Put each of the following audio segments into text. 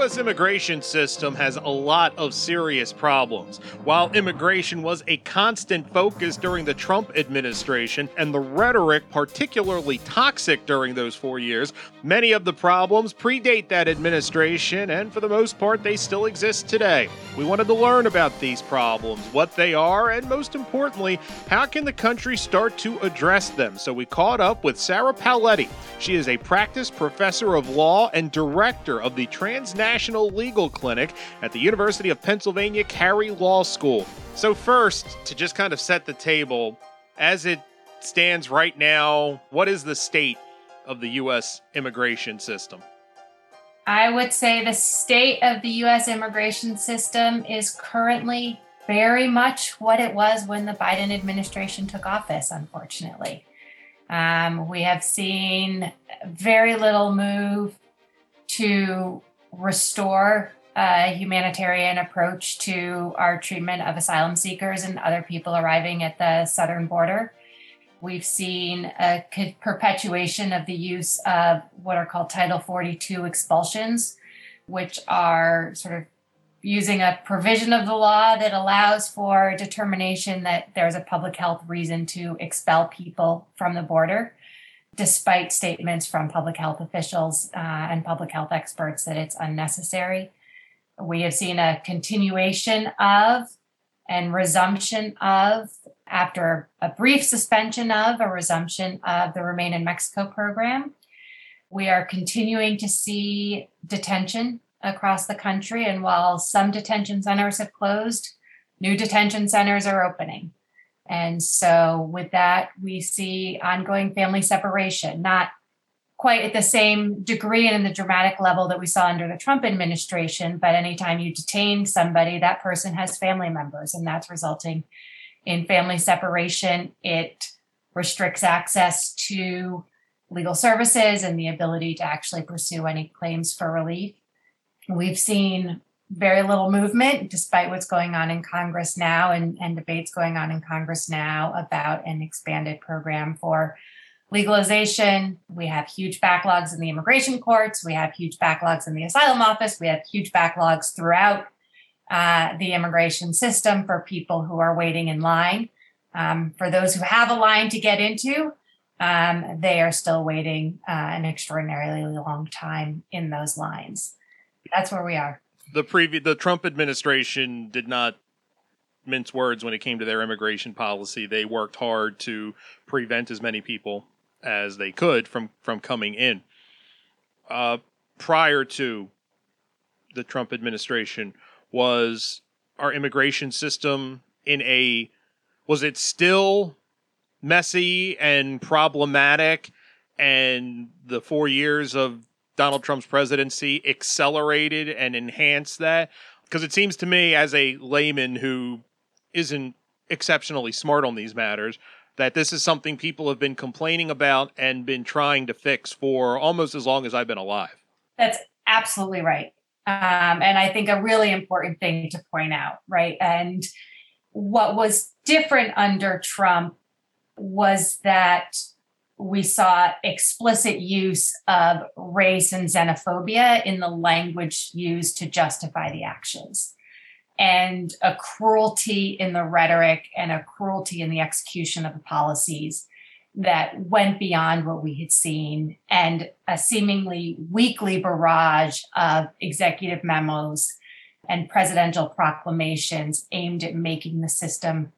U.S. immigration system has a lot of serious problems. While immigration was a constant focus during the Trump administration and the rhetoric particularly toxic during those four years, many of the problems predate that administration and for the most part they still exist today. We wanted to learn about these problems, what they are, and most importantly, how can the country start to address them. So we caught up with Sarah Paoletti. She is a practice professor of law and director of the Transnational National Legal Clinic at the University of Pennsylvania Carey Law School. So, first, to just kind of set the table, as it stands right now, what is the state of the U.S. immigration system? I would say the state of the U.S. immigration system is currently very much what it was when the Biden administration took office, unfortunately. Um, we have seen very little move to restore a humanitarian approach to our treatment of asylum seekers and other people arriving at the southern border. We've seen a perpetuation of the use of what are called Title 42 expulsions, which are sort of using a provision of the law that allows for determination that there's a public health reason to expel people from the border despite statements from public health officials uh, and public health experts that it's unnecessary. We have seen a continuation of and resumption of, after a brief suspension of, a resumption of the Remain in Mexico program. We are continuing to see detention across the country. And while some detention centers have closed, new detention centers are opening. And so, with that, we see ongoing family separation, not quite at the same degree and in the dramatic level that we saw under the Trump administration. But anytime you detain somebody, that person has family members, and that's resulting in family separation. It restricts access to legal services and the ability to actually pursue any claims for relief. We've seen very little movement despite what's going on in Congress now and, and debates going on in Congress now about an expanded program for legalization. We have huge backlogs in the immigration courts. We have huge backlogs in the asylum office. We have huge backlogs throughout uh, the immigration system for people who are waiting in line. Um, for those who have a line to get into, um, they are still waiting uh, an extraordinarily long time in those lines. That's where we are the previous the Trump administration did not mince words when it came to their immigration policy. They worked hard to prevent as many people as they could from from coming in. Uh, prior to the Trump administration, was our immigration system in a was it still messy and problematic? And the four years of Donald Trump's presidency accelerated and enhanced that? Because it seems to me, as a layman who isn't exceptionally smart on these matters, that this is something people have been complaining about and been trying to fix for almost as long as I've been alive. That's absolutely right. Um, and I think a really important thing to point out, right? And what was different under Trump was that we saw explicit use of race and xenophobia in the language used to justify the actions, and a cruelty in the rhetoric and a cruelty in the execution of the policies that went beyond what we had seen, and a seemingly weekly barrage of executive memos and presidential proclamations aimed at making the system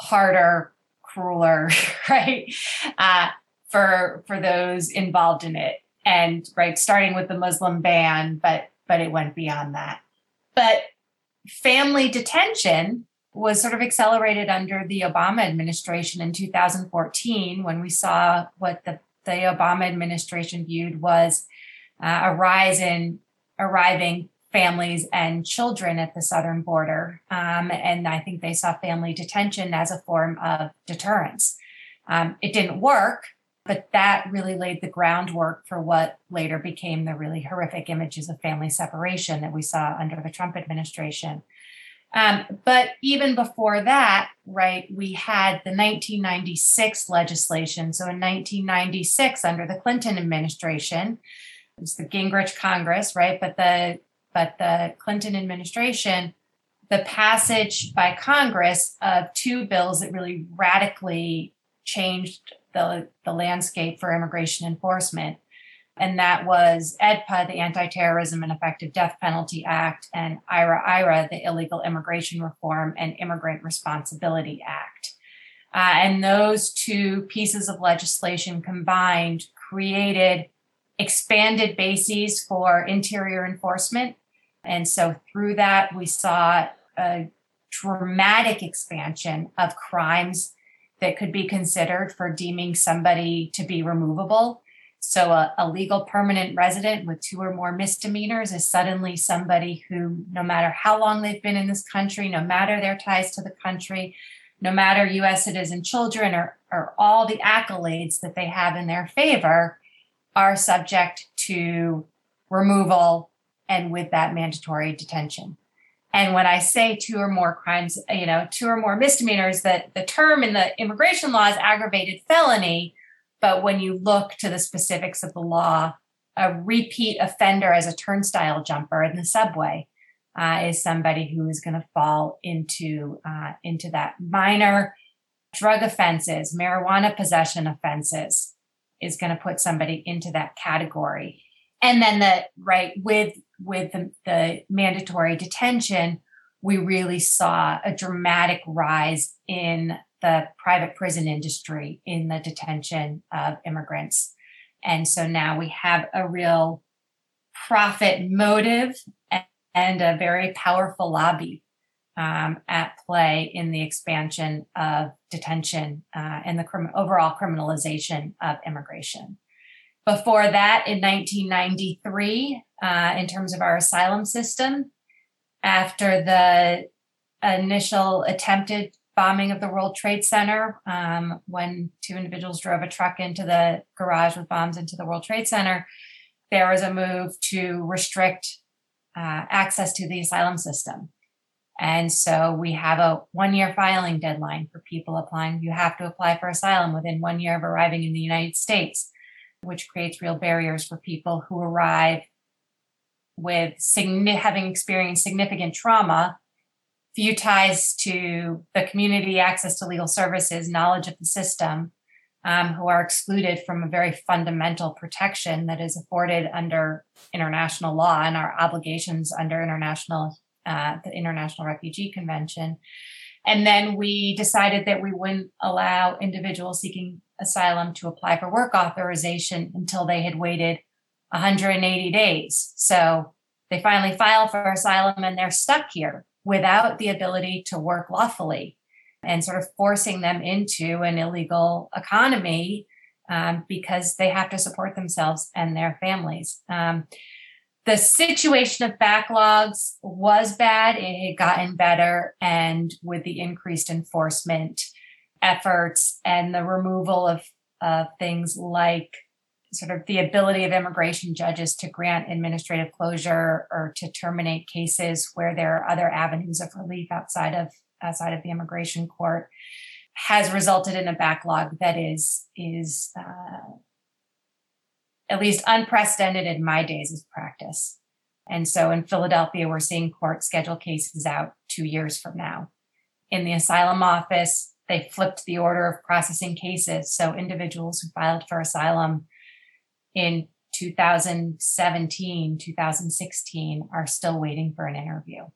harder, crueler, right? Uh, for for those involved in it, and right, starting with the Muslim ban, but but it went beyond that. But family detention was sort of accelerated under the Obama administration in 2014 when we saw what the, the Obama administration viewed was uh, a rise in arriving families and children at the southern border. Um, and I think they saw family detention as a form of deterrence. Um, it didn't work, but that really laid the groundwork for what later became the really horrific images of family separation that we saw under the Trump administration. Um, but even before that, right, we had the 1996 legislation. So in 1996, under the Clinton administration, it was the Gingrich Congress, right? But the but the Clinton administration, the passage by Congress of two bills that really radically changed the, the landscape for immigration enforcement and that was AEDPA, the Anti Terrorism and Effective Death Penalty Act, and IRA IRA, the Illegal Immigration Reform and Immigrant Responsibility Act. Uh, and those two pieces of legislation combined created expanded bases for interior enforcement. And so through that, we saw a dramatic expansion of crimes that could be considered for deeming somebody to be removable. So, a, a, legal permanent resident with two or more misdemeanors is suddenly somebody who, no matter how long they've been in this country, no matter their ties to the country, no matter US citizen children or, or all the accolades that they have in their favor, are subject to removal and with that mandatory detention. And when I say two or more crimes, you know, two or more misdemeanors, that the term in the immigration law is aggravated felony but when you look to the specifics of the law, a repeat offender as a turnstile jumper in the subway uh, is somebody who is going to fall into uh, into that minor drug offenses, marijuana possession offenses is going to put somebody into that category. And then the right with with the, the mandatory detention, we really saw a dramatic rise in the private prison industry in the detention of immigrants. And so now we have a real profit motive and a very powerful lobby um, at play in the expansion of detention uh, and the overall criminalization of immigration. Before that, in 1993, uh, in terms of our asylum system, after the initial attempted bombing of the World Trade Center um, when two individuals drove a truck into the garage with bombs into the World Trade Center. There was a move to restrict uh, access to the asylum system. And so we have a one year filing deadline for people applying. You have to apply for asylum within one year of arriving in the United States, which creates real barriers for people who arrive with signi- having experienced significant trauma few ties to the community, access to legal services, knowledge of the system, um, who are excluded from a very fundamental protection that is afforded under international law and our obligations under international uh, the International Refugee Convention. And then we decided that we wouldn't allow individuals seeking asylum to apply for work authorization until they had waited 180 days. So they finally file for asylum and they're stuck here without the ability to work lawfully and sort of forcing them into an illegal economy um, because they have to support themselves and their families. Um, the situation of backlogs was bad. It had gotten better. And with the increased enforcement efforts and the removal of, things like sort of the ability of immigration judges to grant administrative closure or to terminate cases where there are other avenues of relief outside of outside of the immigration court has resulted in a backlog that is is uh, at least unprecedented in my days of practice. And so in Philadelphia, we're seeing court schedule cases out two years from now. In the asylum office, they flipped the order of processing cases. So individuals who filed for asylum in 2017, 2016 are still waiting for an interview.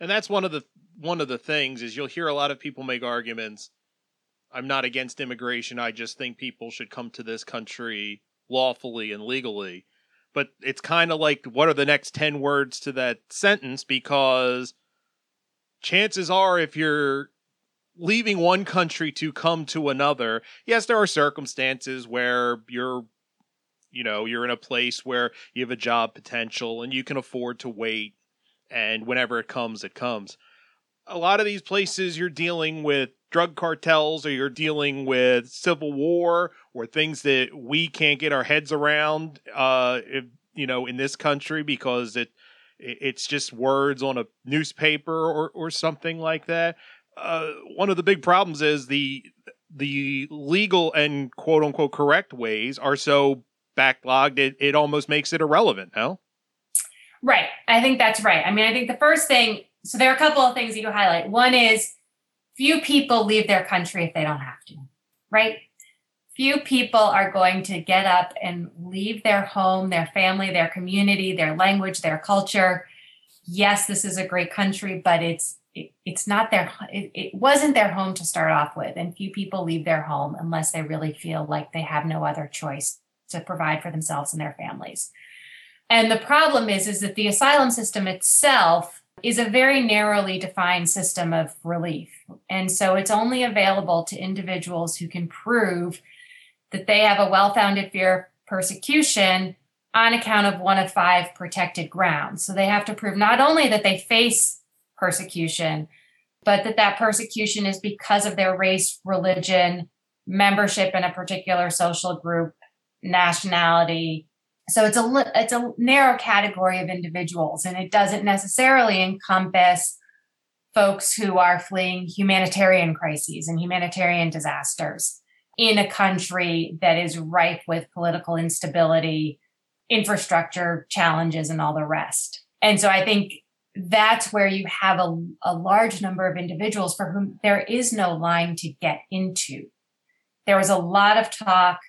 And that's one of the one of the things is you'll hear a lot of people make arguments I'm not against immigration. I just think people should come to this country lawfully and legally. But it's kind of like what are the next 10 words to that sentence because chances are if you're leaving one country to come to another, yes, there are circumstances where you're you know you're in a place where you have a job potential and you can afford to wait and whenever it comes it comes a lot of these places you're dealing with drug cartels or you're dealing with civil war or things that we can't get our heads around uh if, you know in this country because it it's just words on a newspaper or, or something like that. Uh, one of the big problems is the the legal and quote unquote correct ways are so backlogged it, it almost makes it irrelevant no? Right. I think that's right. I mean i think the first thing so there are a couple of things that you highlight. One is few people leave their country if they don't have to right? Few people are going to get up and leave their home their family their community their language their culture. Yes this is a great country but it's it, it's not their it, it wasn't their home to start off with. And few people leave their home unless they really feel like they have no other choice to provide for themselves and their families. And the problem is is that the asylum system itself is a very narrowly defined system of relief and so it's only available to individuals who can prove that they have a well-founded fear of persecution on account of one of five protected grounds so they have to prove not only that they face persecution, but that that persecution is because of their race, religion, membership in a particular social group, nationality. So it's a it's a narrow category of individuals, and it doesn't necessarily encompass folks who are fleeing humanitarian crises and humanitarian disasters in a country that is rife with political instability, infrastructure challenges, and all the rest. And so I think that's where you have a, a large number of individuals for whom there is no line to get into. There was a lot of talk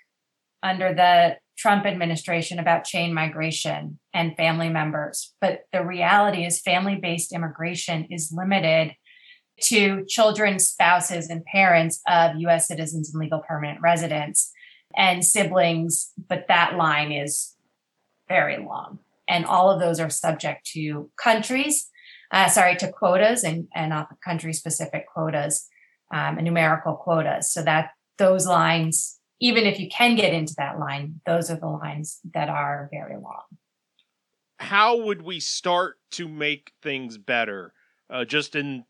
under the Trump administration about chain migration and family members. But the reality is, family based immigration is limited to children, spouses, and parents of US citizens and legal permanent residents and siblings. But that line is very long and all of those are subject to countries, uh, sorry, to quotas and, and country specific quotas um, and numerical quotas. So that those lines, even if you can get into that line, those are the lines that are very long. How would we start to make things better? Uh, just in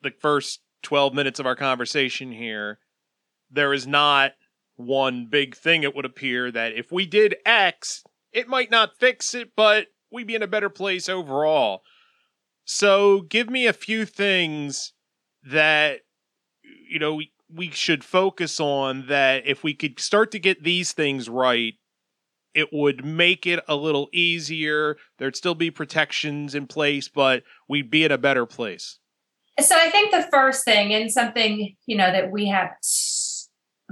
the first 12 minutes of our conversation here, there is not one big thing, it would appear, that if we did X, it might not fix it, but we'd be in a better place overall. So give me a few things that you know we, should focus on that if we could start to get these things right it would make it a little easier there'd still be protections in place but we'd be in a better place so i think the first thing and something you know that we have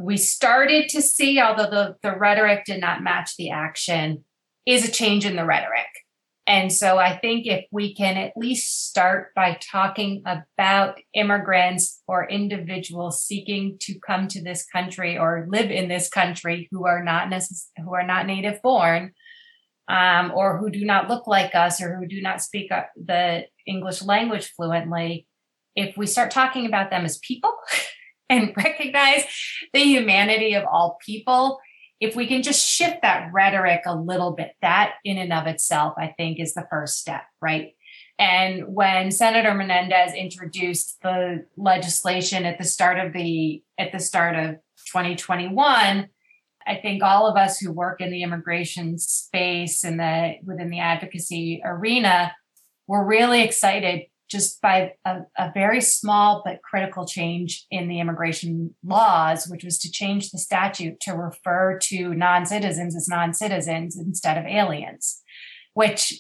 we started to see although the, the rhetoric did not match the action is a change in the rhetoric. And so I think if we can at least start by talking about immigrants or individuals seeking to come to this country or live in this country who are not necess- who are not native born, um, or who do not look like us or who do not speak the English language fluently, if we start talking about them as people and recognize the humanity of all people, if we can just shift that rhetoric a little bit, that in and of itself, I think is the first step, right? And when Senator Menendez introduced the legislation at the start of the at the start of 2021, I think all of us who work in the immigration space and the within the advocacy arena were really excited just by a, a, very small but critical change in the immigration laws, which was to change the statute to refer to non citizens as non citizens instead of aliens, which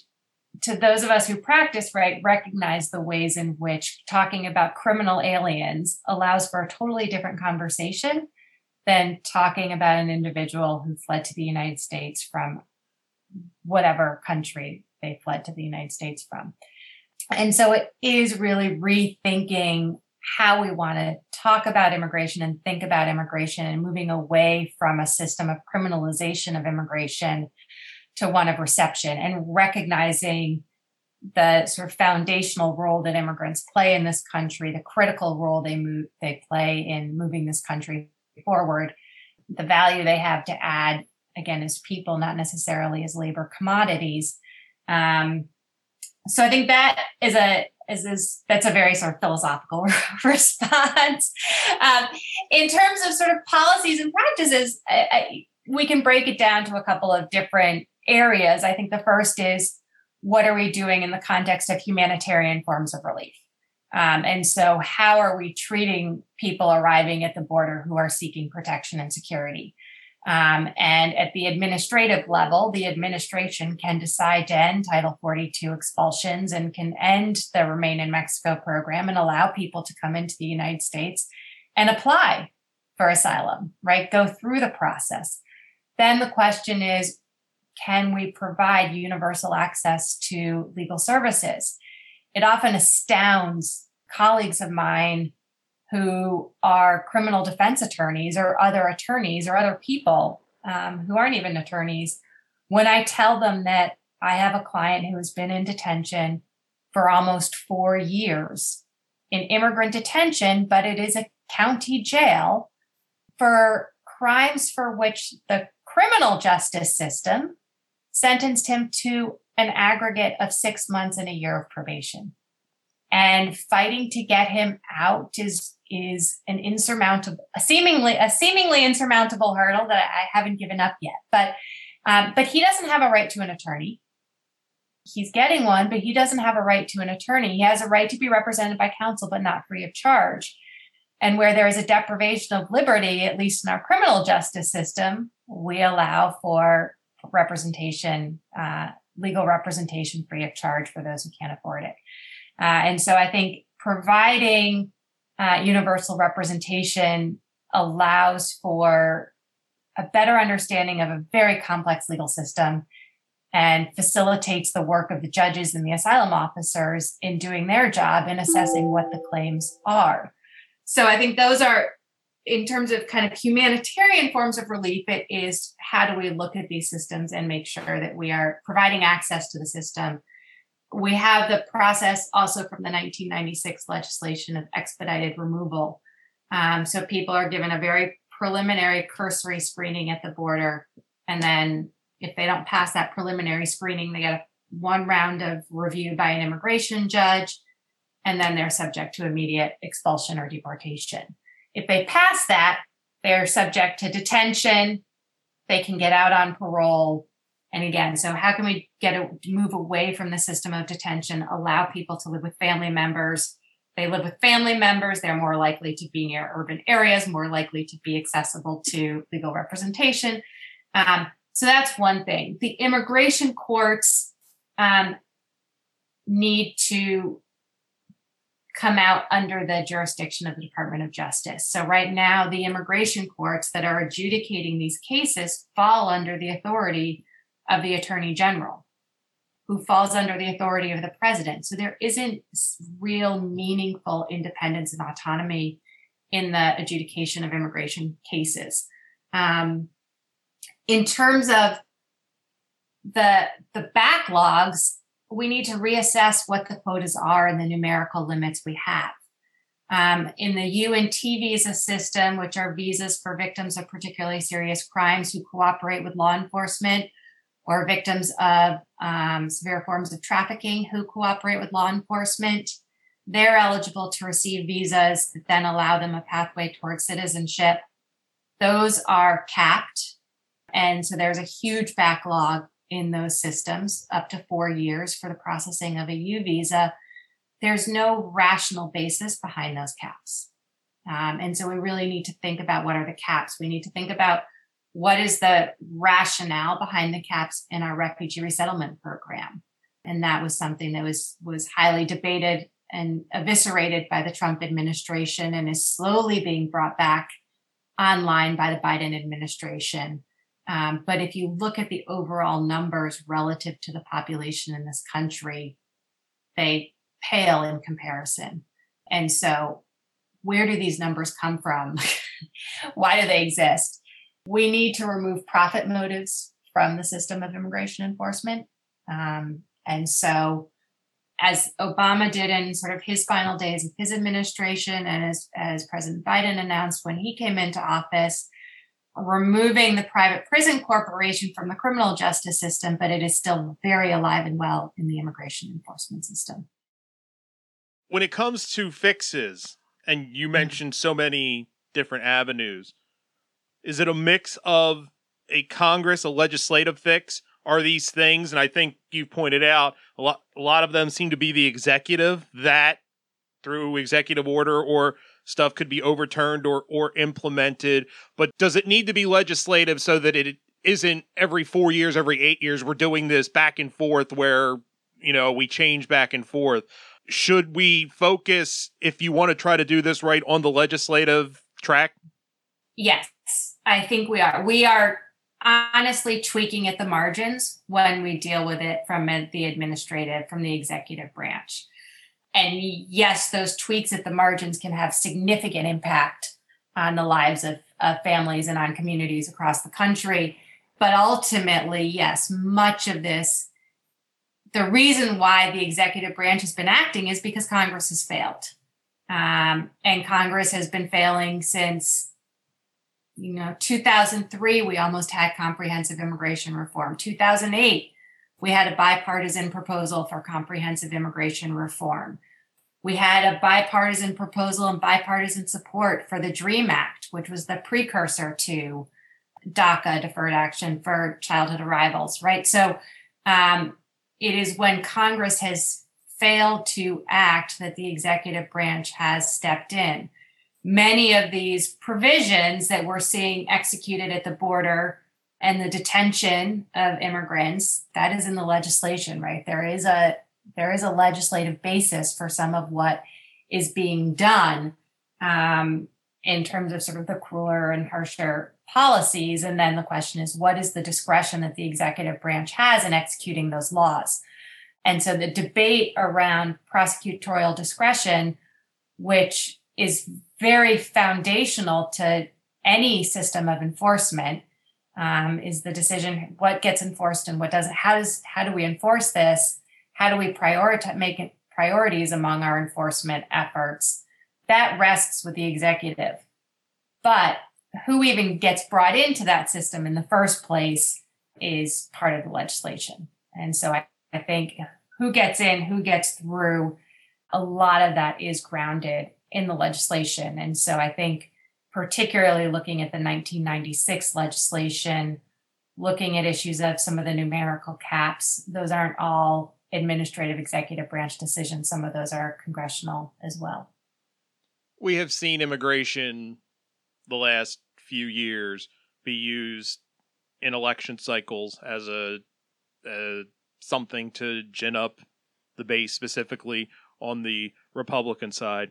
to those of us who practice right recognize the ways in which talking about criminal aliens allows for a totally different conversation than talking about an individual who fled to the United States from whatever country they fled to the United States from. And so it is really rethinking how we want to talk about immigration and think about immigration and moving away from a system of criminalization of immigration to one of reception and recognizing the sort of foundational role that immigrants play in this country, the critical role they move they play in moving this country forward, the value they have to add again as people, not necessarily as labor commodities. Um, so I think that is a is this that's a very sort of philosophical response. Um, in terms of sort of policies and practices, I, I, we can break it down to a couple of different areas. I think the first is what are we doing in the context of humanitarian forms of relief? Um, and so, how are we treating people arriving at the border who are seeking protection and security? Um, and at the administrative level, the administration can decide to end Title 42 expulsions and can end the Remain in Mexico program and allow people to come into the United States and apply for asylum, right? Go through the process. Then the question is can we provide universal access to legal services? It often astounds colleagues of mine who are criminal defense attorneys or other attorneys or other people um, who aren't even attorneys when I tell them that I have a client who has been in detention for almost four years in immigrant detention, but it is a county jail for crimes for which the criminal justice system sentenced him to an aggregate of six months and a year of probation. And fighting to get him out is is an insurmountable, a seemingly a seemingly insurmountable hurdle that I haven't given up yet. But um, but he doesn't have a right to an attorney. He's getting one, but he doesn't have a right to an attorney. He has a right to be represented by counsel, but not free of charge. And where there is a deprivation of liberty, at least in our criminal justice system, we allow for representation, uh, legal representation free of charge for those who can't afford it. Uh, and so I think providing uh, universal representation allows for a better understanding of a very complex legal system and facilitates the work of the judges and the asylum officers in doing their job in assessing what the claims are. So I think those are, in terms of kind of humanitarian forms of relief, it is how do we look at these systems and make sure that we are providing access to the system we have the process also from the 1996 legislation of expedited removal. Um, so people are given a very preliminary cursory screening at the border. And then if they don't pass that preliminary screening, they get a, one round of review by an immigration judge. And then they're subject to immediate expulsion or deportation. If they pass that, they're subject to detention. They can get out on parole and again, so how can we get a move away from the system of detention, allow people to live with family members? They live with family members, they're more likely to be near urban areas, more likely to be accessible to legal representation. Um, so that's one thing. The immigration courts um, need to come out under the jurisdiction of the Department of Justice. So, right now, the immigration courts that are adjudicating these cases fall under the authority of the attorney general, who falls under the authority of the president. So there isn't real meaningful independence and autonomy in the adjudication of immigration cases. Um, in terms of the the backlogs, we need to reassess what the quotas are and the numerical limits we have. Um, in the U and T visa system, which are visas for victims of particularly serious crimes who cooperate with law enforcement, or victims of um, severe forms of trafficking who cooperate with law enforcement. They're eligible to receive visas that then allow them a pathway towards citizenship. Those are capped. And so there's a huge backlog in those systems, up to four years for the processing of a U visa. There's no rational basis behind those caps. Um, and so we really need to think about what are the caps. We need to think about what is the rationale behind the caps in our refugee resettlement program and that was something that was was highly debated and eviscerated by the Trump administration and is slowly being brought back online by the Biden administration. Um, but if you look at the overall numbers relative to the population in this country, they pale in comparison. And so, where do these numbers come from? Why do they exist? We need to remove profit motives from the system of immigration enforcement. Um, and so, as Obama did in sort of his final days of his administration, and as, as President Biden announced when he came into office, removing the private prison corporation from the criminal justice system, but it is still very alive and well in the immigration enforcement system. When it comes to fixes, and you mentioned so many different avenues, is it a mix of a Congress, a legislative fix, are these things, and I think you've pointed out a lot. A lot of them seem to be the executive that, through executive order or stuff, could be overturned or or implemented. But does it need to be legislative so that it isn't every four years, every eight years, we're doing this back and forth where you know we change back and forth? Should we focus, if you want to try to do this right, on the legislative track? Yes, I think we are. We are honestly tweaking at the margins when we deal with it from the administrative, from the executive branch. And yes, those tweaks at the margins can have significant impact on the lives of, of families and on communities across the country. But ultimately, yes, much of this, the reason why the executive branch has been acting is because Congress has failed. Um, and Congress has been failing since you know 2003 we almost had comprehensive immigration reform. 2008 we had a bipartisan proposal for comprehensive immigration reform. We had a bipartisan proposal and bipartisan support for the dream act which was the precursor to daca deferred action for childhood arrivals right? So um, it is when congress has failed to act that the executive branch has stepped in many of these provisions that we're seeing executed at the border and the detention of immigrants that is in the legislation right? There is a there is a legislative basis for some of what is being done um, in terms of sort of the crueler and harsher policies. And then the question is what is the discretion that the executive branch has in executing those laws? And so the debate around prosecutorial discretion which is very foundational to any system of enforcement um, is the decision what gets enforced and what doesn't. How does how do we enforce this? How do we prioritize make it priorities among our enforcement efforts? That rests with the executive. But who even gets brought into that system in the first place is part of the legislation. And so I, I think who gets in who gets through a lot of that is grounded in the legislation. And so I think, particularly looking at the 1996 legislation, looking at issues of some of the numerical caps, those aren't all administrative executive branch decisions. Some of those are congressional as well. We have seen immigration the last few years be used in election cycles as a, a something to gin up the base specifically on the Republican side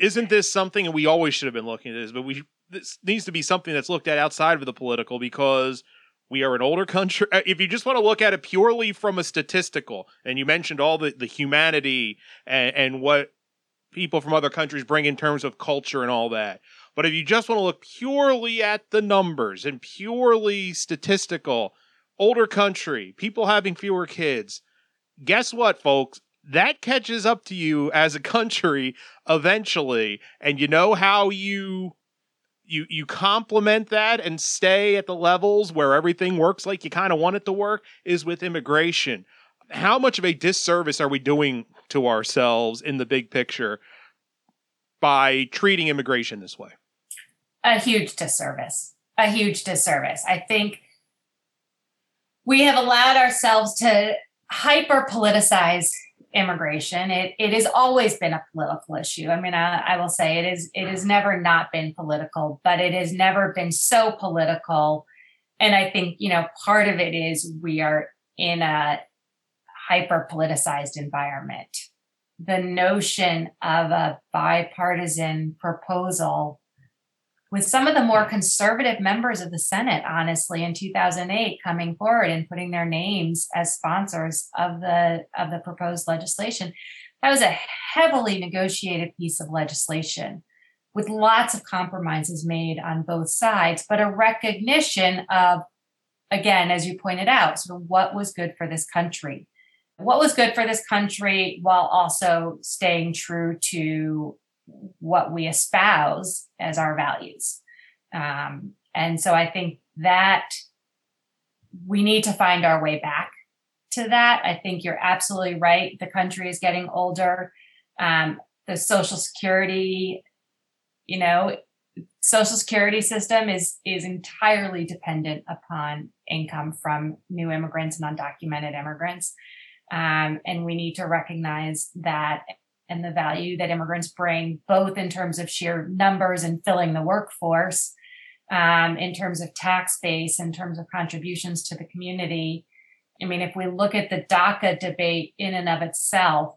isn't this something and we always should have been looking at this but we this needs to be something that's looked at outside of the political because we are an older country. Uh, if you just want to look at it purely from a statistical and you mentioned all the, the humanity and, and what people from other countries bring in terms of culture and all that but if you just want to look purely at the numbers and purely statistical older country people having fewer kids guess what folks that catches up to you as a country eventually. And you know how you you you complement that and stay at the levels where everything works like you kind of want it to work is with immigration. How much of a disservice are we doing to ourselves in the big picture by treating immigration this way? A huge disservice. A huge disservice. I think we have allowed ourselves to hyper politicize immigration. It it has always been a political issue. I mean, I, I will say it is it has never not been political, but it has never been so political. And I think you know part of it is we are in a hyper politicized environment. The notion of a bipartisan proposal with some of the more conservative members of the Senate, honestly, in 2008, coming forward and putting their names as sponsors of the of the proposed legislation. That was a heavily negotiated piece of legislation with lots of compromises made on both sides, but a recognition of, again, as you pointed out, sort of what was good for this country. What was good for this country while also staying true to what we espouse as our values. Um, and so I think that we need to find our way back to that. I think you're absolutely right. The country is getting older. Um, the Social Security, you know, social security system is is entirely dependent upon income from new immigrants and undocumented immigrants um, and we need to recognize that and the value that immigrants bring both in terms of sheer numbers and filling the workforce um, in terms of tax base in terms of contributions to the community i mean if we look at the daca debate in and of itself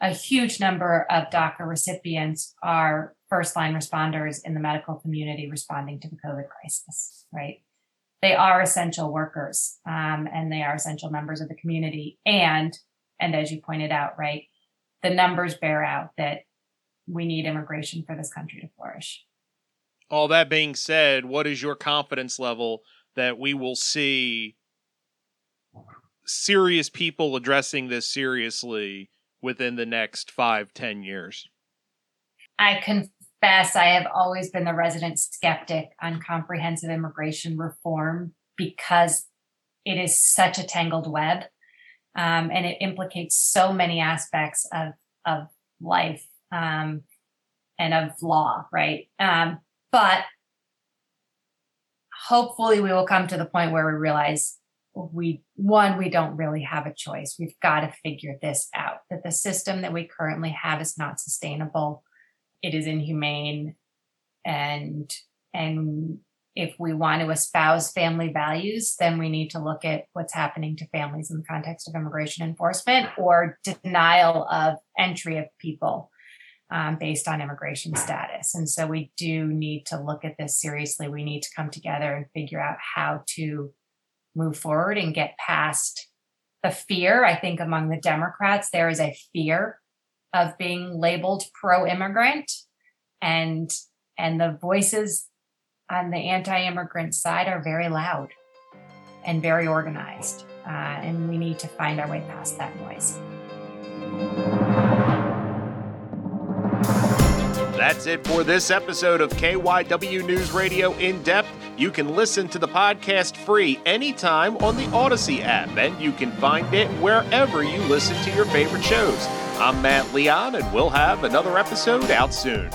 a huge number of daca recipients are first line responders in the medical community responding to the COVID crisis, right? They are essential workers um, and they are essential members of the community. And, and as you pointed out, right, the numbers bear out that we need immigration for this country to flourish. All that being said, what is your confidence level that we will see serious people addressing this seriously within the next five, ten years? I confess I have always been the resident skeptic on comprehensive immigration reform because it is such a tangled web um, and it implicates so many aspects of, of life um, and of law, right? Um, but hopefully we will come to the point where we realize we one we don't really have a choice we've got to figure this out that the system that we currently have is not sustainable it is inhumane and and if we want to espouse family values then we need to look at what's happening to families in the context of immigration enforcement or denial of entry of people um, based on immigration status. And so we do need to look at this seriously. We need to come together and figure out how to move forward and get past the fear. I think among the democrats there is a fear of being labeled pro-immigrant and and the voices on the anti-immigrant side are very loud and very organized uh, and we need to find our way past that noise that's it for this episode of KYW News Radio In Depth. You can listen to the podcast free anytime on the Odyssey app, and you can find it wherever you listen to your favorite shows. I'm Matt Leon, and we'll have another episode out soon.